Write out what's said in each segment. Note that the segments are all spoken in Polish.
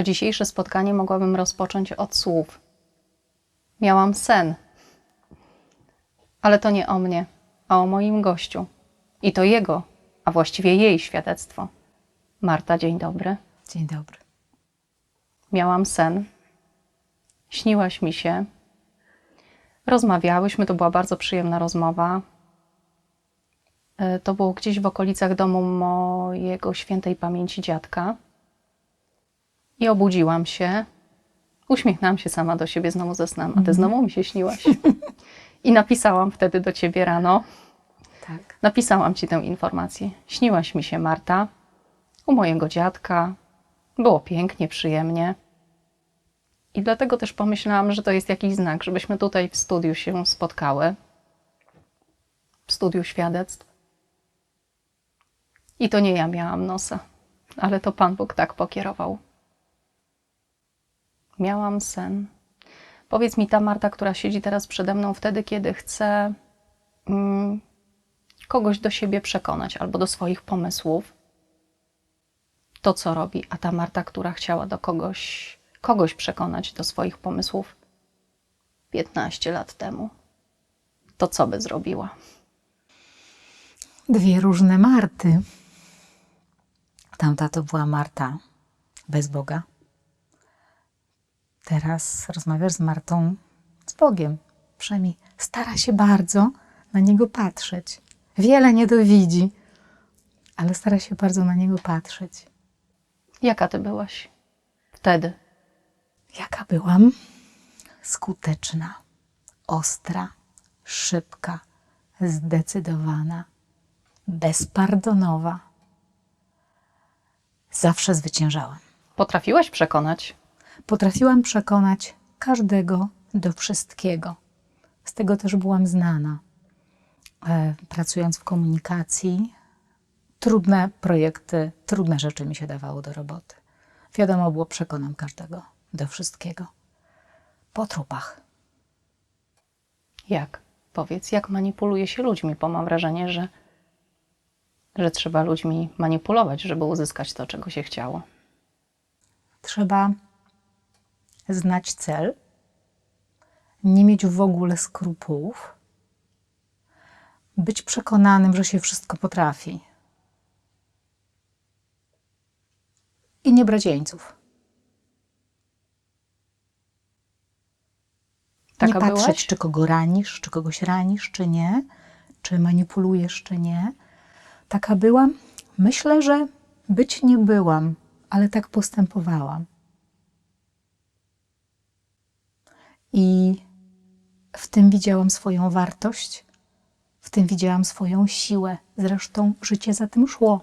To dzisiejsze spotkanie mogłabym rozpocząć od słów. Miałam sen. Ale to nie o mnie, a o moim gościu. I to jego, a właściwie jej świadectwo. Marta, dzień dobry. Dzień dobry. Miałam sen. Śniłaś mi się. Rozmawiałyśmy, to była bardzo przyjemna rozmowa. E, To było gdzieś w okolicach domu mojego świętej pamięci dziadka. I obudziłam się. Uśmiechnęłam się sama do siebie, znowu zasnęłam, a ty znowu mi się śniłaś. I napisałam wtedy do ciebie rano. Tak. Napisałam ci tę informację. Śniłaś mi się, Marta, u mojego dziadka. Było pięknie, przyjemnie. I dlatego też pomyślałam, że to jest jakiś znak, żebyśmy tutaj w studiu się spotkały. W studiu świadectw. I to nie ja miałam nosa, ale to Pan Bóg tak pokierował. Miałam sen. Powiedz mi ta Marta, która siedzi teraz przede mną, wtedy, kiedy chce mm, kogoś do siebie przekonać albo do swoich pomysłów, to co robi, a ta Marta, która chciała do kogoś, kogoś przekonać do swoich pomysłów 15 lat temu, to co by zrobiła? Dwie różne Marty. Tamta to była Marta bez Boga. Teraz rozmawiasz z Martą z Bogiem. Przynajmniej stara się bardzo na niego patrzeć. Wiele nie dowidzi, ale stara się bardzo na niego patrzeć. Jaka ty byłaś wtedy? Jaka byłam? Skuteczna, ostra, szybka, zdecydowana, bezpardonowa. Zawsze zwyciężałam. Potrafiłaś przekonać? Potrafiłam przekonać każdego do wszystkiego. Z tego też byłam znana. E, pracując w komunikacji, trudne projekty, trudne rzeczy mi się dawało do roboty. Wiadomo było, przekonam każdego do wszystkiego. Po trupach. Jak? Powiedz, jak manipuluje się ludźmi? Bo mam wrażenie, że, że trzeba ludźmi manipulować, żeby uzyskać to, czego się chciało. Trzeba znać cel, nie mieć w ogóle skrupułów, być przekonanym, że się wszystko potrafi. I nie brać jeńców. Taka nie patrzeć, byłaś? czy kogo ranisz, czy kogoś ranisz, czy nie, czy manipulujesz, czy nie. Taka byłam. Myślę, że być nie byłam, ale tak postępowałam. I w tym widziałam swoją wartość, w tym widziałam swoją siłę. Zresztą życie za tym szło.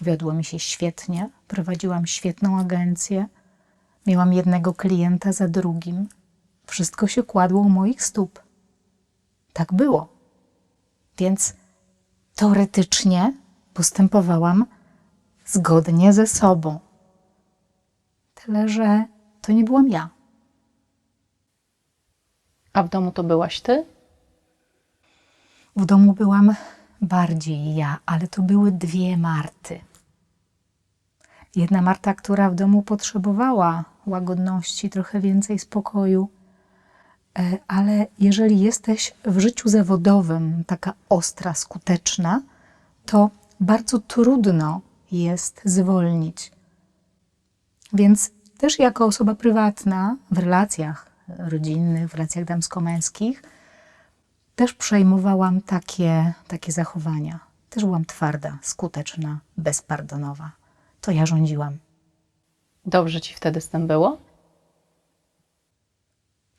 Wiodło mi się świetnie, prowadziłam świetną agencję, miałam jednego klienta za drugim. Wszystko się kładło u moich stóp. Tak było. Więc teoretycznie postępowałam zgodnie ze sobą. Tyle, że to nie byłam ja. A w domu to byłaś ty? W domu byłam bardziej ja, ale to były dwie Marty. Jedna Marta, która w domu potrzebowała łagodności, trochę więcej spokoju, E, ale jeżeli jesteś w życiu zawodowym taka ostra, skuteczna, to bardzo trudno jest zwolnić. Więc też jako osoba prywatna w relacjach rodzinnych, w relacjach damsko-męskich, też przejmowałam takie, takie zachowania. Też byłam twarda, skuteczna, bezpardonowa. To ja rządziłam. Dobrze ci wtedy z tym było?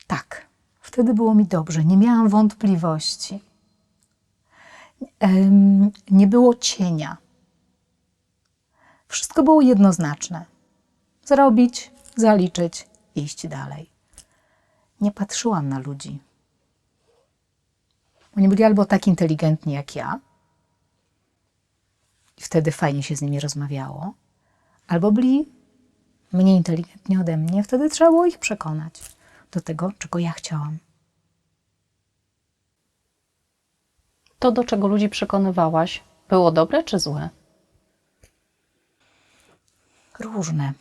Tak, wtedy było mi dobrze, nie miałam wątpliwości. Nie było cienia. Wszystko było jednoznaczne. Zrobić, zaliczyć, iść dalej. Nie patrzyłam na ludzi. Oni byli albo tak inteligentni jak ja, i wtedy fajnie się z nimi rozmawiało, albo byli mniej inteligentni ode mnie, wtedy trzeba było ich przekonać do tego, czego ja chciałam. To, do czego ludzi przekonywałaś, było dobre czy złe? Różne.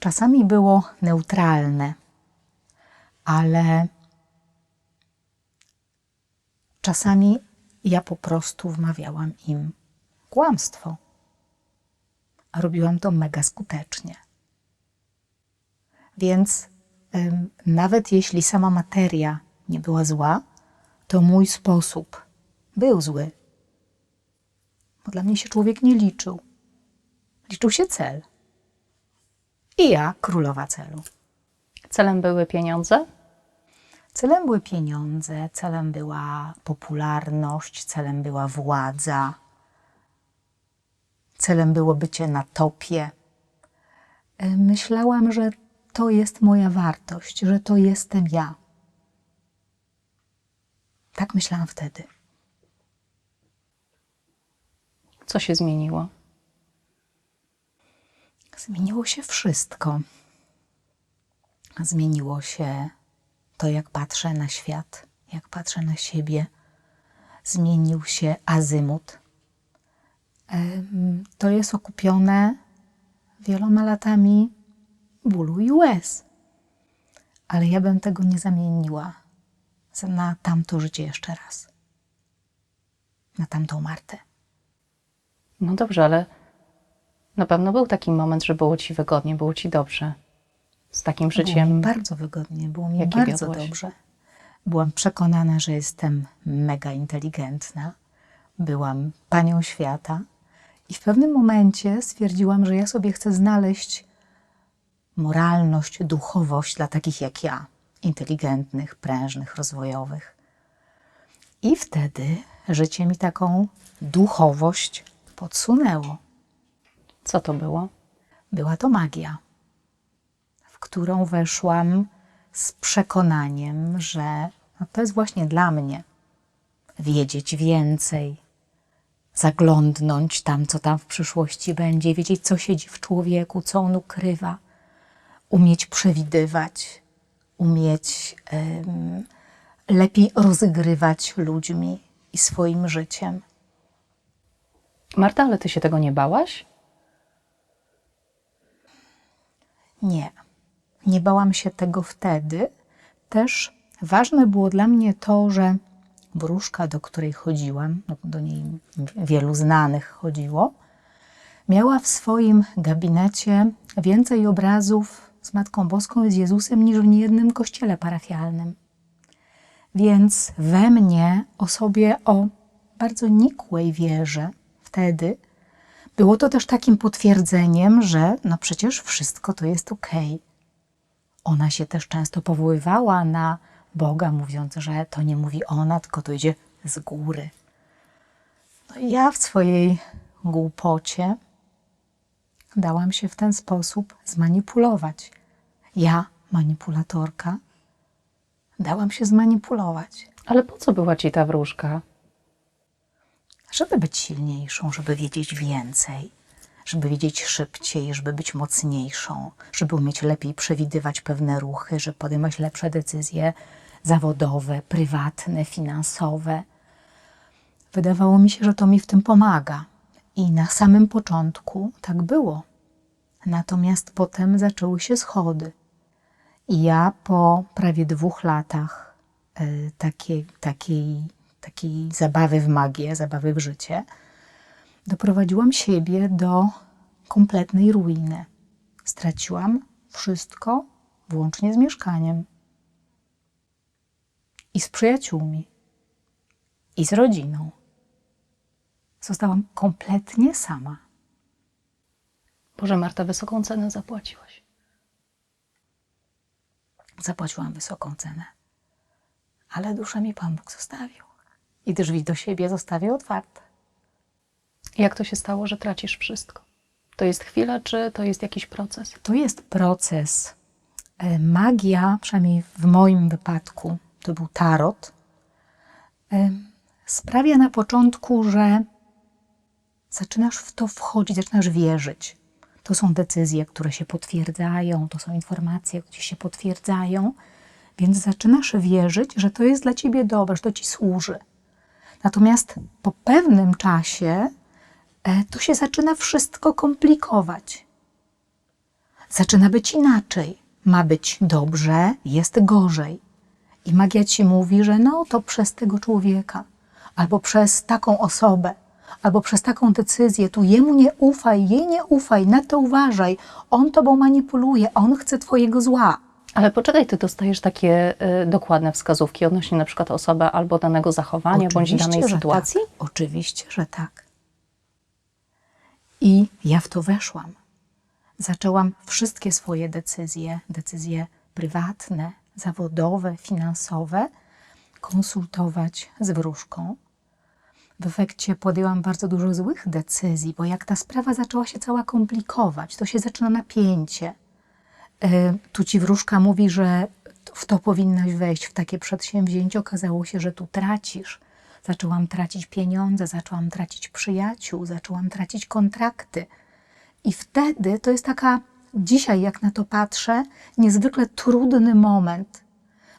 czasami było neutralne, ale czasami ja po prostu wmawiałam im kłamstwo. A robiłam to mega skutecznie. Więc ym, nawet jeśli sama materia nie była zła, to mój sposób był zły. Bo dla mnie się człowiek nie liczył. Liczył się cel. I ja królowa celu. Celem były pieniądze? Celem były pieniądze, celem była popularność, celem była władza, celem było bycie na topie. E, Myślałam, że to jest moja wartość, że to jestem ja. Tak myślałam wtedy. Co się zmieniło? Zmieniło się wszystko. Zmieniło się to, jak patrzę na świat, jak patrzę na siebie. Zmienił się azymut. To jest okupione wieloma latami bólu i łez. Ale ja bym tego nie zamieniła za- na tamto życie jeszcze raz. Na tamtą Martę. No dobrze, ale na pewno był taki moment, że było ci wygodnie, było ci dobrze. Z takim Było mi życiem. bardzo wygodnie, było mi bardzo dobrze. Byłam przekonana, że jestem mega inteligentna. Byłam panią świata i w pewnym momencie stwierdziłam, że ja sobie chcę znaleźć moralność, duchowość dla takich jak ja, inteligentnych, prężnych, rozwojowych. I wtedy życie mi taką duchowość podsunęło. Co to było? Była to magia, którą weszłam z przekonaniem, że no to jest właśnie dla mnie. Wiedzieć więcej, zaglądnąć tam, co tam w przyszłości będzie, wiedzieć, co siedzi w człowieku, co on ukrywa, umieć przewidywać, umieć em, lepiej rozgrywać ludźmi i swoim życiem. Marta, ale ty się tego nie bałaś? Nie, nie bałam się tego wtedy. Też ważne było dla mnie to, że wróżka, do której chodziłam, no do niej wielu znanych chodziło, miała w swoim gabinecie więcej obrazów z Matką Boską i z Jezusem niż w niejednym kościele parafialnym. Więc we mnie, osobie o bardzo nikłej wierze, wtedy było to też takim potwierdzeniem, że no przecież wszystko to jest okej. Ona się też często powoływała na Boga, mówiąc, że to nie mówi ona, tylko to idzie z góry. No i ja w swojej głupocie dałam się w ten sposób zmanipulować. Ja, manipulatorka, dałam się zmanipulować. Ale po co była ci ta wróżka? żeby być silniejszą, żeby wiedzieć więcej, żeby wiedzieć szybciej, żeby być mocniejszą, żeby umieć lepiej przewidywać pewne ruchy, żeby podejmować lepsze decyzje zawodowe, prywatne, finansowe. Wydawało mi się, że to mi w tym pomaga. I na samym początku tak było. Natomiast potem zaczęły się schody. I ja po prawie dwóch latach y, takiej, takiej, takiej zabawy w magię, zabawy w życie, doprowadziłam siebie do kompletnej ruiny. Straciłam wszystko, włącznie z mieszkaniem. I z przyjaciółmi. I z rodziną. Zostałam kompletnie sama. Boże, Marta, wysoką cenę zapłaciłaś. Zapłaciłam wysoką cenę. Ale duszę mi Pan Bóg zostawił. I drzwi do siebie zostawię otwarte. Jak to się stało, że tracisz wszystko? To jest chwila, czy to jest jakiś proces? To jest proces. E, Magia, przynajmniej w moim wypadku, to był tarot, e, sprawia na początku, że zaczynasz w to wchodzić, zaczynasz wierzyć. To są decyzje, które się potwierdzają, to są informacje, które się potwierdzają, więc zaczynasz wierzyć, że to jest dla ciebie dobre, że to ci służy. Natomiast po pewnym czasie e, to się zaczyna wszystko komplikować. zaczyna być inaczej. Ma być dobrze, jest gorzej. I magia ci mówi, że no to przez tego człowieka, albo przez taką osobę, albo przez taką decyzję, tu jemu nie ufaj, jej nie ufaj, na to uważaj. On tobą manipuluje, on chce twojego zła. Ale poczekaj, ty dostajesz takie y, dokładne wskazówki odnośnie na przykład osoby albo danego zachowania bądź danej sytuacji? Tak. Oczywiście, że tak. I ja w to weszłam. Zaczęłam wszystkie swoje decyzje, decyzje prywatne, zawodowe, finansowe, konsultować z wróżką. W efekcie podjęłam bardzo dużo złych decyzji, bo jak ta sprawa zaczęła się cała komplikować, to się zaczyna napięcie. E, Tu ci wróżka mówi, że w to powinnaś wejść, w takie przedsięwzięcie. Okazało się, że tu tracisz. Zaczęłam tracić pieniądze, zaczęłam tracić przyjaciół, zaczęłam tracić kontrakty. I wtedy to jest taka, dzisiaj jak na to patrzę, niezwykle trudny moment,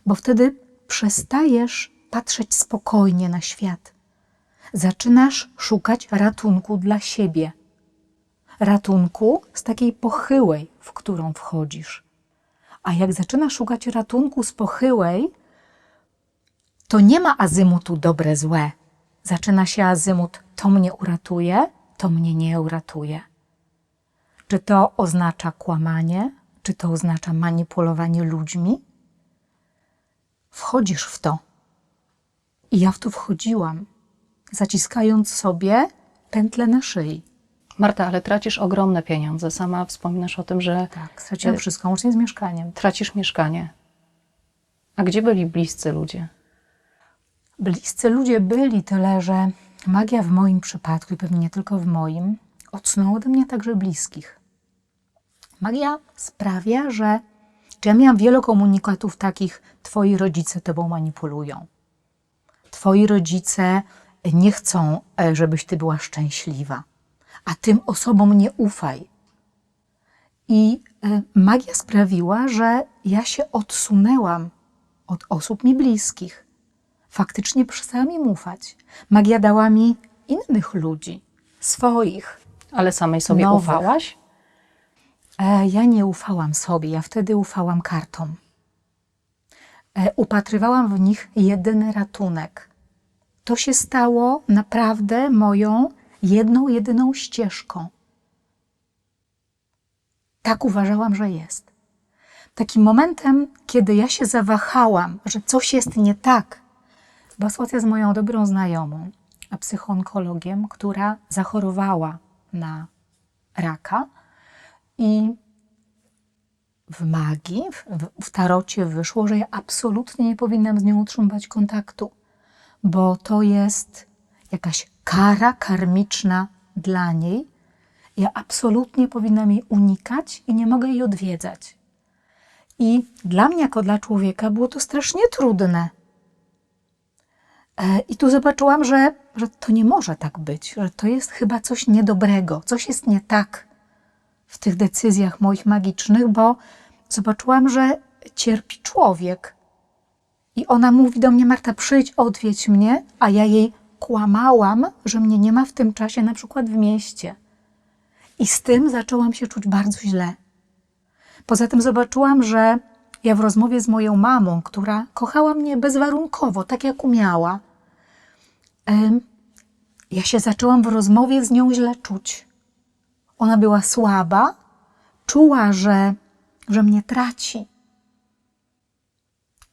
bo wtedy przestajesz patrzeć spokojnie na świat. Zaczynasz szukać ratunku dla siebie. Ratunku z takiej pochyłej, w którą wchodzisz. A jak zaczynasz szukać ratunku z pochyłej, to nie ma azymutu dobre, złe. Zaczyna się azymut to mnie uratuje, to mnie nie uratuje. Czy to oznacza kłamanie, czy to oznacza manipulowanie ludźmi? Wchodzisz w to. I ja w to wchodziłam, zaciskając sobie pętlę na szyi. Marta, ale tracisz ogromne pieniądze. Sama wspominasz o tym, że Tak, straciłam Y- wszystko, łącznie z mieszkaniem. tracisz mieszkanie. A gdzie byli bliscy ludzie? Bliscy ludzie byli, tyle że magia w moim przypadku, i pewnie nie tylko w moim, odsunęła ode mnie także bliskich. Magia sprawia, że czy ja miałam wiele komunikatów takich, twoi rodzice tobą manipulują. Twoi rodzice nie chcą, e, żebyś ty była szczęśliwa, a tym osobom nie ufaj. I e, magia sprawiła, że ja się odsunęłam od osób mi bliskich faktycznie przestałam im ufać. Magia dała mi innych ludzi, swoich. Ale samej sobie Nowych. ufałaś? E, ja nie ufałam sobie, ja wtedy ufałam kartom. E, upatrywałam w nich jedyny ratunek. To się stało naprawdę moją jedną, jedyną ścieżką. Tak uważałam, że jest. Takim momentem, kiedy ja się zawahałam, że coś jest nie tak, sytuacja z moją dobrą znajomą, a psychoonkologiem, która zachorowała na raka i w magii, w, w tarocie wyszło, że ja absolutnie nie powinnam z nią utrzymywać kontaktu, bo to jest jakaś kara karmiczna dla niej. Ja absolutnie powinnam jej unikać i nie mogę jej odwiedzać. I dla mnie, jako dla człowieka, było to strasznie trudne. E, I tu zobaczyłam, że, że to nie może tak być, że to jest chyba coś niedobrego, coś jest nie tak w tych decyzjach moich magicznych, bo zobaczyłam, że cierpi człowiek. I ona mówi do mnie, Marta, przyjdź, odwiedź mnie, a ja jej kłamałam, że mnie nie ma w tym czasie, na przykład w mieście. I z tym zaczęłam się czuć bardzo źle. Poza tym zobaczyłam, że ja w rozmowie z moją mamą, która kochała mnie bezwarunkowo, tak jak umiała, ja się zaczęłam w rozmowie z nią źle czuć. Ona była słaba, czuła, że, że mnie traci.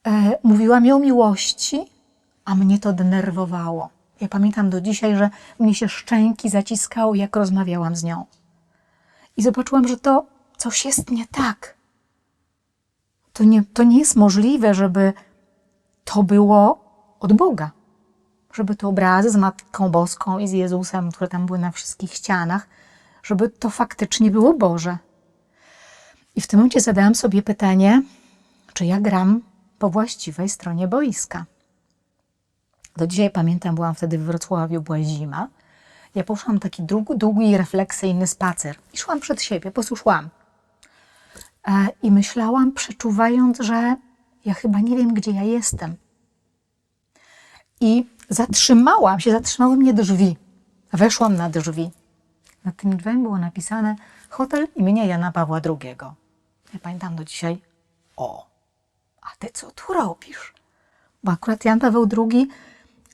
E, mówiła mi o miłości, a mnie to denerwowało. Ja pamiętam do dzisiaj, że mnie się szczęki zaciskały, jak rozmawiałam z nią. I zobaczyłam, że to coś jest nie tak. To nie, to nie jest możliwe, żeby to było od Boga. Żeby te obrazy z Matką Boską i z Jezusem, które tam były na wszystkich ścianach, żeby to faktycznie było Boże. I w tym momencie zadałam sobie pytanie, czy ja gram po właściwej stronie boiska. Do dzisiaj pamiętam, byłam wtedy w Wrocławiu, była zima. Ja poszłam taki długi, długi, refleksyjny spacer i szłam przed siebie, po prostu szłam. E, I myślałam, przeczuwając, że ja chyba nie wiem, gdzie ja jestem. I zatrzymałam się, zatrzymały mnie drzwi. Weszłam na drzwi. Na tym drzwiami było napisane hotel imienia Jana Pawła II. Ja pamiętam do dzisiaj, o, a ty co tu robisz? Bo akurat Jan Paweł II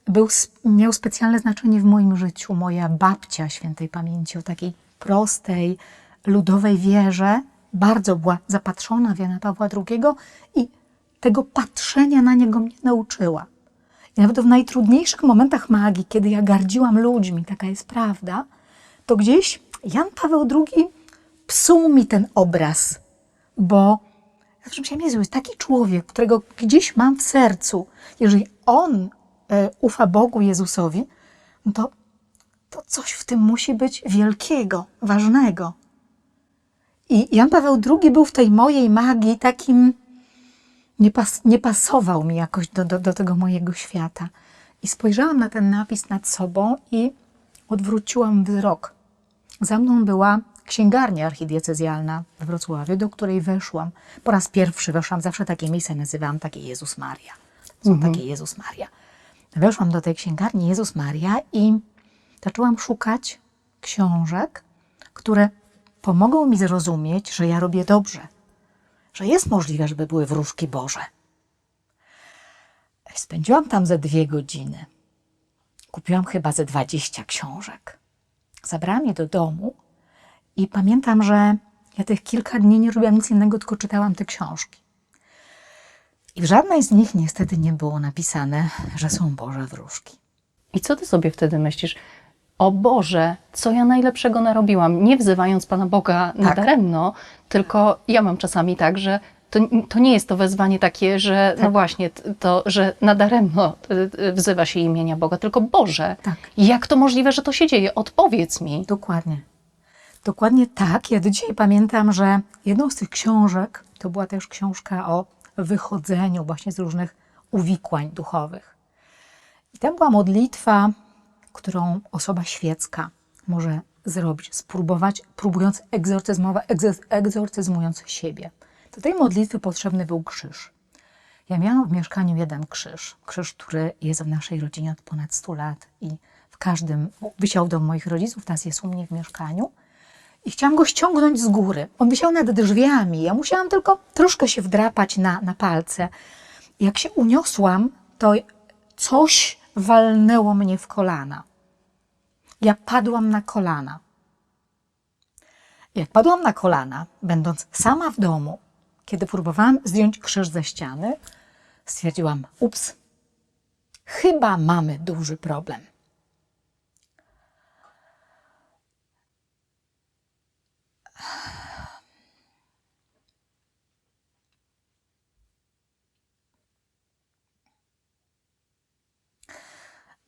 był, miał specjalne znaczenie w moim życiu. Moja babcia świętej pamięci o takiej prostej, ludowej wierze bardzo była zapatrzona w Jana Pawła II i tego patrzenia na niego mnie nauczyła. I nawet w najtrudniejszych momentach magii, kiedy ja gardziłam ludźmi, taka jest prawda, to gdzieś Jan Paweł II psuł mi ten obraz, bo zawsze myślałam, Jezu, jest taki człowiek, którego gdzieś mam w sercu. Jeżeli on e, ufa Bogu Jezusowi, no to, to coś w tym musi być wielkiego, ważnego. I Jan Paweł II był w tej mojej magii takim, nie, pas, nie pasował mi jakoś do, do, do tego mojego świata. I spojrzałam na ten napis nad sobą i odwróciłam wzrok. Za mną była księgarnia archidiecezjalna w Wrocławiu, do której weszłam. Po raz pierwszy weszłam, zawsze takie miejsce nazywałam takie Jezus Maria. Są takie Jezus Maria. Weszłam do tej księgarni Jezus Maria i zaczęłam szukać książek, które pomogą mi zrozumieć, że ja robię dobrze, że jest możliwe, żeby były wróżki Boże. Spędziłam tam ze dwie godziny. Kupiłam chyba ze 20 książek. Zabrałam je do domu i pamiętam, że ja tych kilka dni nie robiłam nic innego, tylko czytałam te książki. I w żadnej z nich niestety nie było napisane, że są Boże wróżki. I co ty sobie wtedy myślisz? O Boże, co ja najlepszego narobiłam? Nie wzywając Pana Boga nadaremno, tylko ja mam czasami tak, że to, to nie jest to wezwanie takie, że no Tak. właśnie, t- to, że nadaremno y, y, wzywa się imienia Boga, tylko Boże, Tak. jak to możliwe, że to się dzieje? Odpowiedz mi. Dokładnie. Dokładnie tak. Ja do dzisiaj pamiętam, że jedną z tych książek to była też książka o wychodzeniu właśnie z różnych uwikłań duchowych. I tam była modlitwa, którą osoba świecka może zrobić, spróbować, próbując egzorcyzmować, egzo- egzorcyzmując siebie. Do tej modlitwy potrzebny był krzyż. Ja miałam w mieszkaniu jeden krzyż. Krzyż, który jest w naszej rodzinie od ponad 100 lat i w każdym, wisiał domu moich rodziców, teraz jest u mnie w mieszkaniu. I chciałam go ściągnąć z góry. On wisiał nad drzwiami. Ja musiałam tylko troszkę się wdrapać na, na palce. Jak się uniosłam, to coś walnęło mnie w kolana. Ja padłam na kolana. Jak padłam na kolana, będąc sama w domu, kiedy próbowałam zdjąć krzyż ze ściany, stwierdziłam: ups, chyba mamy duży problem.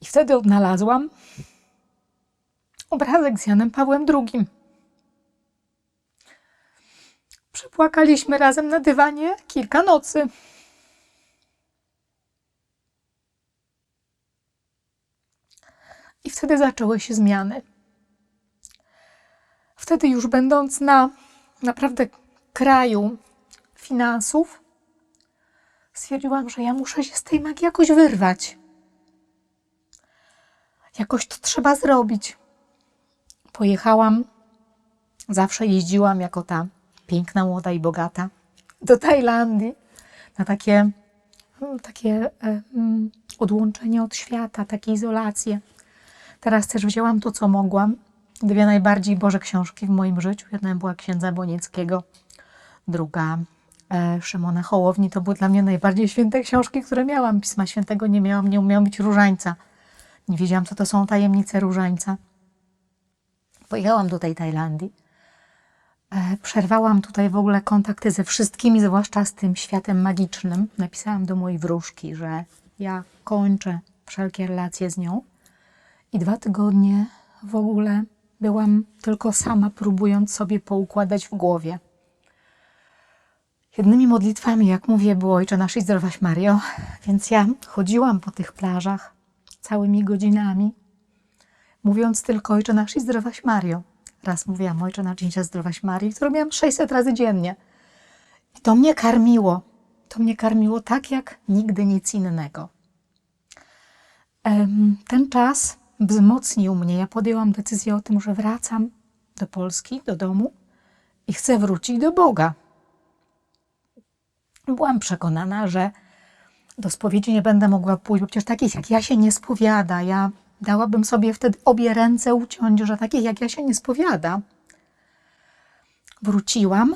I wtedy odnalazłam obrazek z Janem Pawłem II. Przepłakaliśmy razem na dywanie kilka nocy. I wtedy zaczęły się zmiany. Wtedy już będąc na naprawdę kraju finansów, stwierdziłam, że ja muszę się z tej magii jakoś wyrwać. Jakoś to trzeba zrobić. Pojechałam, zawsze jeździłam jako ta piękna, młoda i bogata, do Tajlandii na takie, mm, takie mm, odłączenie od świata, takie izolacje. Teraz też wzięłam to, co mogłam. Dwie najbardziej Boże książki w moim życiu. Jedna była księdza Bonieckiego, druga e, Szymona Hołowni. To były dla mnie najbardziej święte książki, które miałam. Pisma Świętego nie miałam, nie umiałam być różańca. Nie wiedziałam, co to są tajemnice różańca. Pojechałam do tej Tajlandii. E, Przerwałam tutaj w ogóle kontakty ze wszystkimi, zwłaszcza z tym światem magicznym. Napisałam do mojej wróżki, że ja kończę wszelkie relacje z nią. I dwa tygodnie w ogóle byłam tylko sama, próbując sobie poukładać w głowie. Jednymi modlitwami, jak mówię, było Ojcze Nasz i Zdrowaś Mario, więc ja chodziłam po tych plażach całymi godzinami, mówiąc tylko Ojcze Nasz i Zdrowaś Mario. Raz mówiłam Ojcze Nasz i Zdrowaś Marii, którą miałam 600 razy dziennie. I to mnie karmiło. To mnie karmiło tak, jak nigdy nic innego. Ten czas wzmocnił mnie. Ja podjęłam decyzję o tym, że wracam do Polski, do domu i chcę wrócić do Boga. byłam przekonana, że do spowiedzi nie będę mogła pójść, bo przecież takich jak ja się nie spowiada. Ja dałabym sobie wtedy obie ręce uciąć, że takich jak ja się nie spowiada. Wróciłam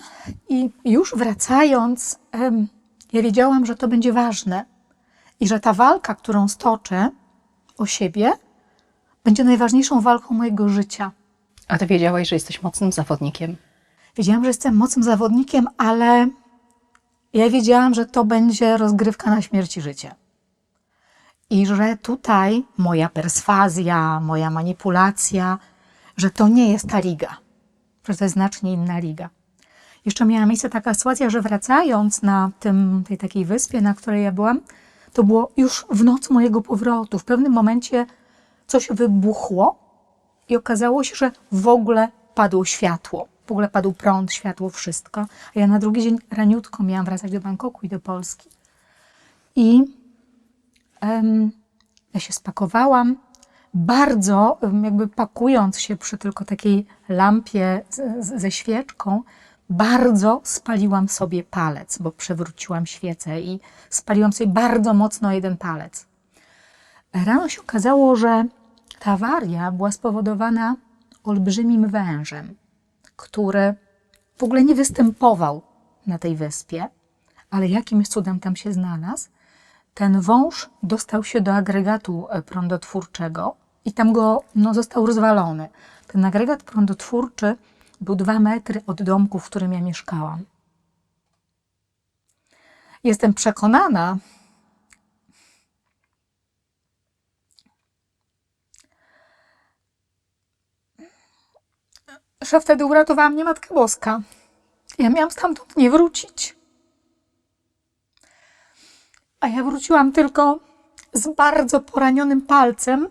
i już wracając, ja wiedziałam, że to będzie ważne i że ta walka, którą stoczę o siebie, będzie najważniejszą walką mojego życia. A ty wiedziałaś, że jesteś mocnym zawodnikiem. Wiedziałam, że jestem mocnym zawodnikiem, ale ja wiedziałam, że to będzie rozgrywka na śmierć i życie. I że tutaj moja perswazja, moja manipulacja, że to nie jest ta liga, że to jest znacznie inna liga. Jeszcze miała miejsce taka sytuacja, że wracając na tym, tej takiej wyspie, na której ja byłam, to było już w noc mojego powrotu. W pewnym momencie coś wybuchło i okazało się, że w ogóle padło światło. W ogóle padł prąd, światło, wszystko. A ja na drugi dzień raniutko miałam wracać do Bangkoku i do Polski. I em, ja się spakowałam, bardzo jakby pakując się przy tylko takiej lampie z, z, ze świeczką, bardzo spaliłam sobie palec, bo przewróciłam świecę i spaliłam sobie bardzo mocno jeden palec. Rano się okazało, że ta awaria była spowodowana olbrzymim wężem, który w ogóle nie występował na tej wyspie, ale jakimś cudem tam się znalazł. Ten wąż dostał się do agregatu e, prądotwórczego i tam go no, został rozwalony. Ten agregat prądotwórczy był dwa metry od domku, w którym ja mieszkałam. Jestem przekonana, że wtedy uratowała mnie Matka Boska. Ja miałam stamtąd nie wrócić. A ja wróciłam tylko z bardzo poranionym palcem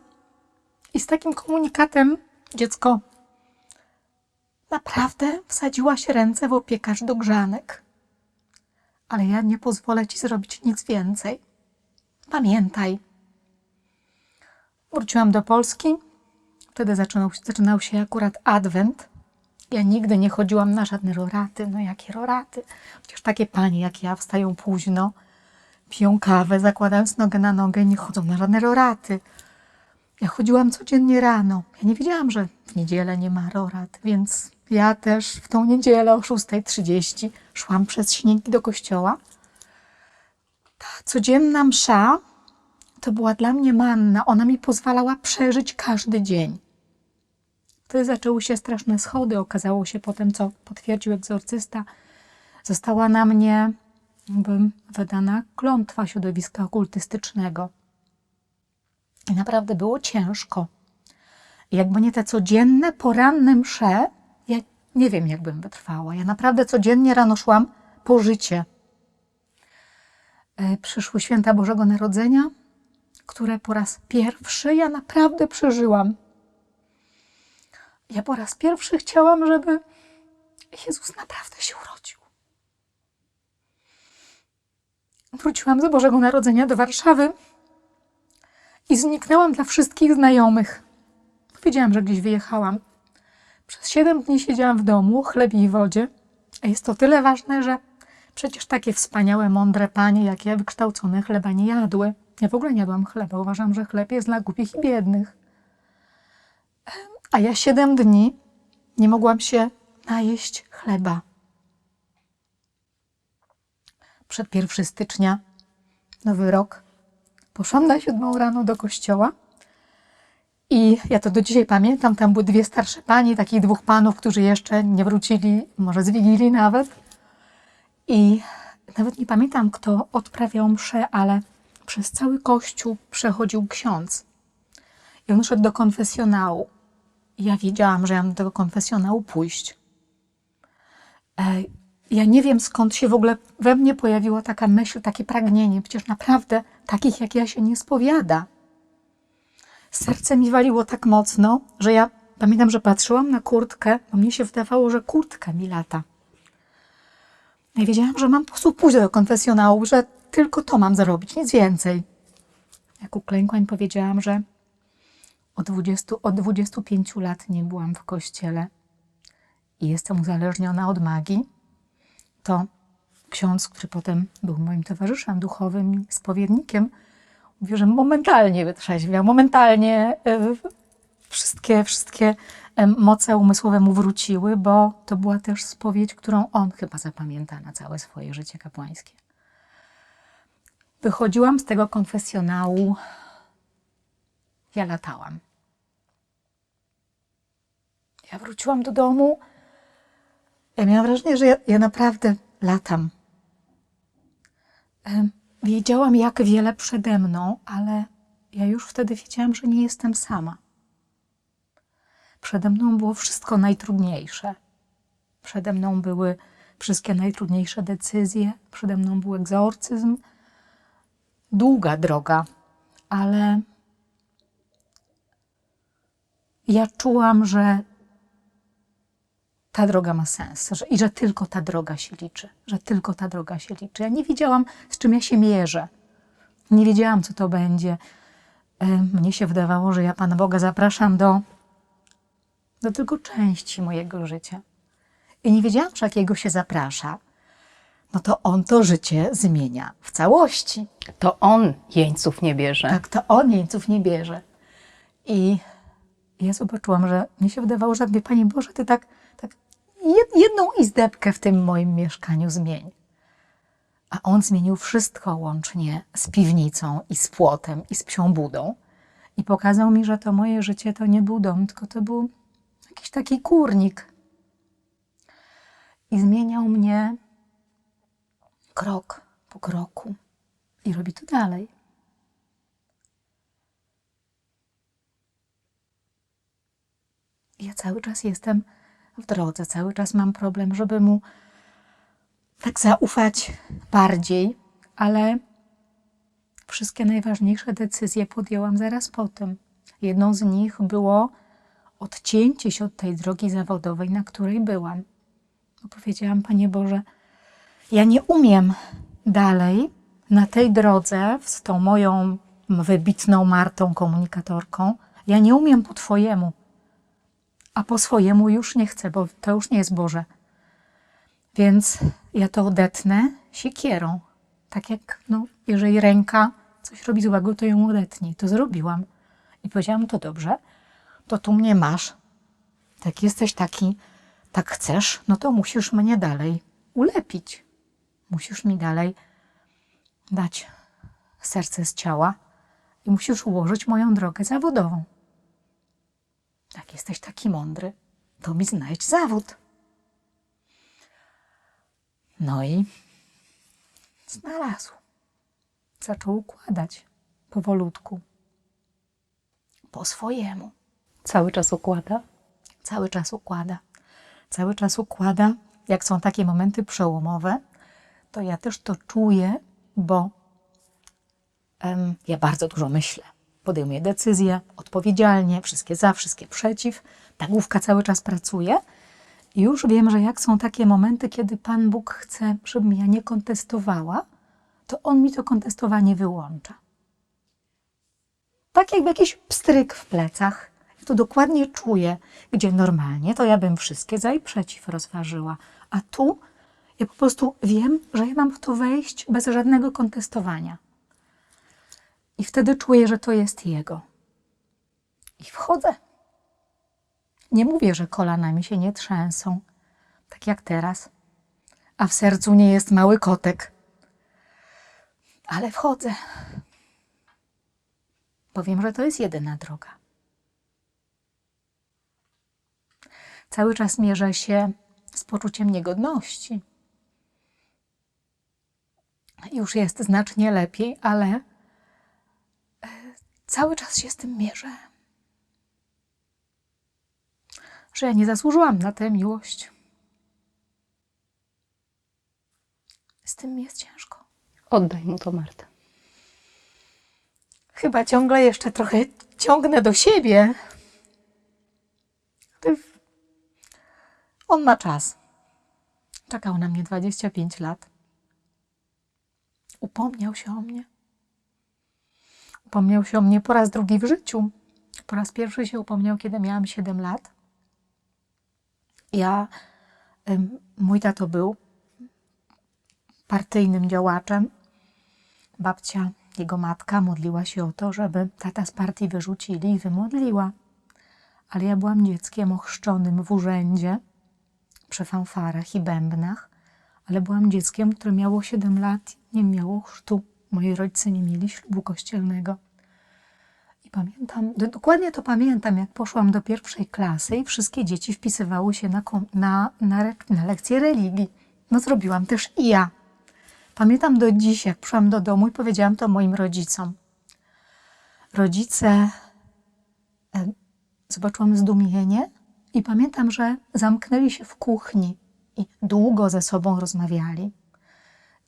i z takim komunikatem: Dziecko, naprawdę wsadziłaś ręce w opiekarz do grzanek. Ale ja nie pozwolę ci zrobić nic więcej. Pamiętaj. Wróciłam do Polski. Wtedy zaczynał, zaczynał się akurat adwent. Ja nigdy nie chodziłam na żadne roraty. No jakie roraty? Przecież takie panie jak ja wstają późno, piją kawę, zakładając nogę na nogę nie chodzą na żadne roraty. Ja chodziłam codziennie rano. Ja nie wiedziałam, że w niedzielę nie ma rorat, więc ja też w tą niedzielę o 6.30 szłam przez śniegi do kościoła. Ta codzienna msza to była dla mnie manna. Ona mi pozwalała przeżyć każdy dzień. Zaczęły się straszne schody. Okazało się potem, co potwierdził egzorcysta, została na mnie wydana klątwa środowiska okultystycznego. I naprawdę było ciężko. Jakby nie te codzienne, poranne msze, ja nie wiem, jakbym wytrwała. Ja naprawdę codziennie rano szłam po życie. E, Przyszły święta Bożego Narodzenia, które po raz pierwszy ja naprawdę przeżyłam. Ja po raz pierwszy chciałam, żeby Jezus naprawdę się urodził. Wróciłam z Bożego Narodzenia do Warszawy i zniknęłam dla wszystkich znajomych. Wiedziałam, że gdzieś wyjechałam. Przez siedem dni siedziałam w domu, chlebie i wodzie. A jest to tyle ważne, że przecież takie wspaniałe, mądre panie, jak ja, wykształcone, chleba nie jadły. Ja w ogóle nie jadłam chleba. Uważam, że chleb jest dla głupich i biednych. A ja siedem dni nie mogłam się najeść chleba. Przed 1 stycznia, nowy rok, poszłam na siódmą rano do kościoła i ja to do dzisiaj pamiętam, tam były dwie starsze panie, takich dwóch panów, którzy jeszcze nie wrócili, może z Wigilii nawet. I nawet nie pamiętam, kto odprawiał mszę, ale przez cały kościół przechodził ksiądz. I on szedł do konfesjonału. Ja wiedziałam, że ja mam do tego konfesjonału pójść. E, Ja nie wiem, skąd się w ogóle we mnie pojawiła taka myśl, takie pragnienie. Przecież naprawdę takich jak ja się nie spowiada. Serce mi waliło tak mocno, że ja pamiętam, że patrzyłam na kurtkę, bo mnie się wydawało, że kurtka mi lata. Ja wiedziałam, że mam po prostu pójść do konfesjonału, że tylko to mam zrobić, nic więcej. Jak uklękłań powiedziałam, że od, 20, od 25 lat nie byłam w kościele i jestem uzależniona od magii, to ksiądz, który potem był moim towarzyszem duchowym, spowiednikiem, mówił, że momentalnie wytrzeźwiał, momentalnie e, wszystkie, wszystkie e, moce umysłowe mu wróciły, bo to była też spowiedź, którą on chyba zapamięta na całe swoje życie kapłańskie. Wychodziłam z tego konfesjonału, ja latałam. Ja wróciłam do domu. Ja miałam wrażenie, że ja, ja naprawdę latam. Wiedziałam, jak wiele przede mną, ale ja już wtedy wiedziałam, że nie jestem sama. Przede mną było wszystko najtrudniejsze. Przede mną były wszystkie najtrudniejsze decyzje, przede mną był egzorcyzm. Długa droga, ale ja czułam, że ta droga ma sens że, i że tylko ta droga się liczy, że tylko ta droga się liczy. Ja nie wiedziałam, z czym ja się mierzę. Nie wiedziałam, co to będzie. E, Mnie się wydawało, że ja Pana Boga zapraszam do, do tylko części mojego życia. I nie wiedziałam, że jak Jego się zaprasza, no to On to życie zmienia w całości. To on jeńców nie bierze. Tak, to on jeńców nie bierze. I ja zobaczyłam, że mnie się wydawało, że wie Panie Boże, Ty tak, jedną izdebkę w tym moim mieszkaniu zmień. A On zmienił wszystko łącznie z piwnicą i z płotem i z psią budą. I pokazał mi, że to moje życie to nie był dom, tylko to był jakiś taki kurnik. I zmieniał mnie krok po kroku. I robi to dalej. Ja cały czas jestem w drodze, cały czas mam problem, żeby mu tak zaufać bardziej, ale wszystkie najważniejsze decyzje podjęłam zaraz po tym. Jedną z nich było odcięcie się od tej drogi zawodowej, na której byłam. Bo powiedziałam, Panie Boże, ja nie umiem dalej na tej drodze z tą moją wybitną Martą komunikatorką. Ja nie umiem po Twojemu, a po swojemu już nie chcę, bo to już nie jest Boże. Więc ja to odetnę siekierą. Tak jak, no, jeżeli ręka coś robi złego, to ją odetnij. To zrobiłam. I powiedziałam, to dobrze, to tu mnie masz. Tak jesteś taki, tak chcesz, no to musisz mnie dalej ulepić. Musisz mi dalej dać serce z ciała i musisz ułożyć moją drogę zawodową. Jak jesteś taki mądry, to mi znajdź zawód. No i znalazł. Zaczął układać powolutku, po swojemu. Cały czas układa. Cały czas układa. Cały czas układa. Jak są takie momenty przełomowe, to ja też to czuję, bo em, ja bardzo dużo myślę. Podejmuję decyzje odpowiedzialnie, wszystkie za, wszystkie przeciw. Ta główka cały czas pracuje. I już wiem, że jak są takie momenty, kiedy Pan Bóg chce, żebym ja nie kontestowała, to On mi to kontestowanie wyłącza. Tak jakby jakiś pstryk w plecach. Ja to dokładnie czuję, gdzie normalnie to ja bym wszystkie za i przeciw rozważyła. A tu ja po prostu wiem, że ja mam w to wejść bez żadnego kontestowania. I wtedy czuję, że to jest Jego. I wchodzę. Nie mówię, że kolana mi się nie trzęsą, tak jak teraz, a w sercu nie jest mały kotek. Ale wchodzę. Bo wiem, że to jest jedyna droga. Cały czas mierzę się z poczuciem niegodności. Już jest znacznie lepiej, ale cały czas się z tym mierzę. Że ja nie zasłużyłam na tę miłość. Z tym mi jest ciężko. Oddaj mu to, Marta. Chyba ciągle jeszcze trochę ciągnę do siebie. On ma czas. Czekał na mnie 25 lat. Upomniał się o mnie. Upomniał się o mnie po raz drugi w życiu. Po raz pierwszy się upomniał, kiedy miałam 7 lat. Ja, mój tato był partyjnym działaczem. Babcia, jego matka, modliła się o to, żeby tata z partii wyrzucili i wymodliła. Ale ja byłam dzieckiem ochrzczonym w urzędzie, przy fanfarach i bębnach, ale byłam dzieckiem, które miało 7 lat nie miało chrztu. Moi rodzice nie mieli ślubu kościelnego. I pamiętam, do- dokładnie to pamiętam, jak poszłam do pierwszej klasy i wszystkie dzieci wpisywały się na, na, na, na lekcję religii. No zrobiłam też i ja. Pamiętam do dziś, jak przyszłam do domu i powiedziałam to moim rodzicom. Rodzice, e, zobaczyłam zdumienie i pamiętam, że zamknęli się w kuchni i długo ze sobą rozmawiali.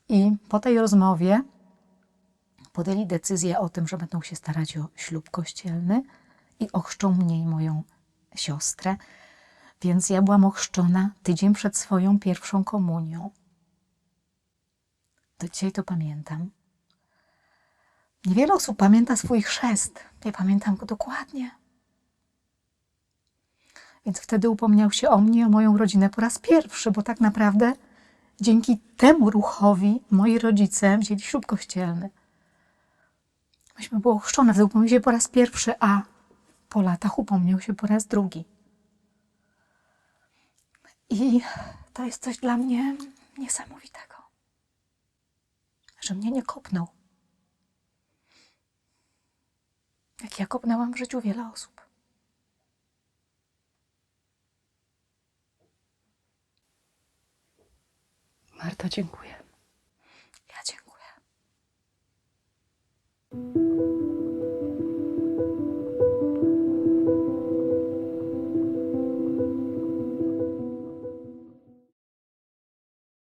I po tej rozmowie podjęli decyzję o tym, że będą się starać o ślub kościelny i ochrzczą mnie i moją siostrę. Więc ja byłam ochrzczona tydzień przed swoją pierwszą komunią. Do dzisiaj to pamiętam. Niewiele osób pamięta swój chrzest. Ja pamiętam go dokładnie. Więc wtedy upomniał się o mnie o moją rodzinę po raz pierwszy, bo tak naprawdę dzięki temu ruchowi moi rodzice wzięli ślub kościelny. Myśmy były ochrzczone, wtedy upomniał się po raz pierwszy, a po latach upomniał się po raz drugi. I to jest coś dla mnie niesamowitego, że mnie nie kopnął. Jak ja kopnęłam w życiu wiele osób. Marta, dziękuję. Música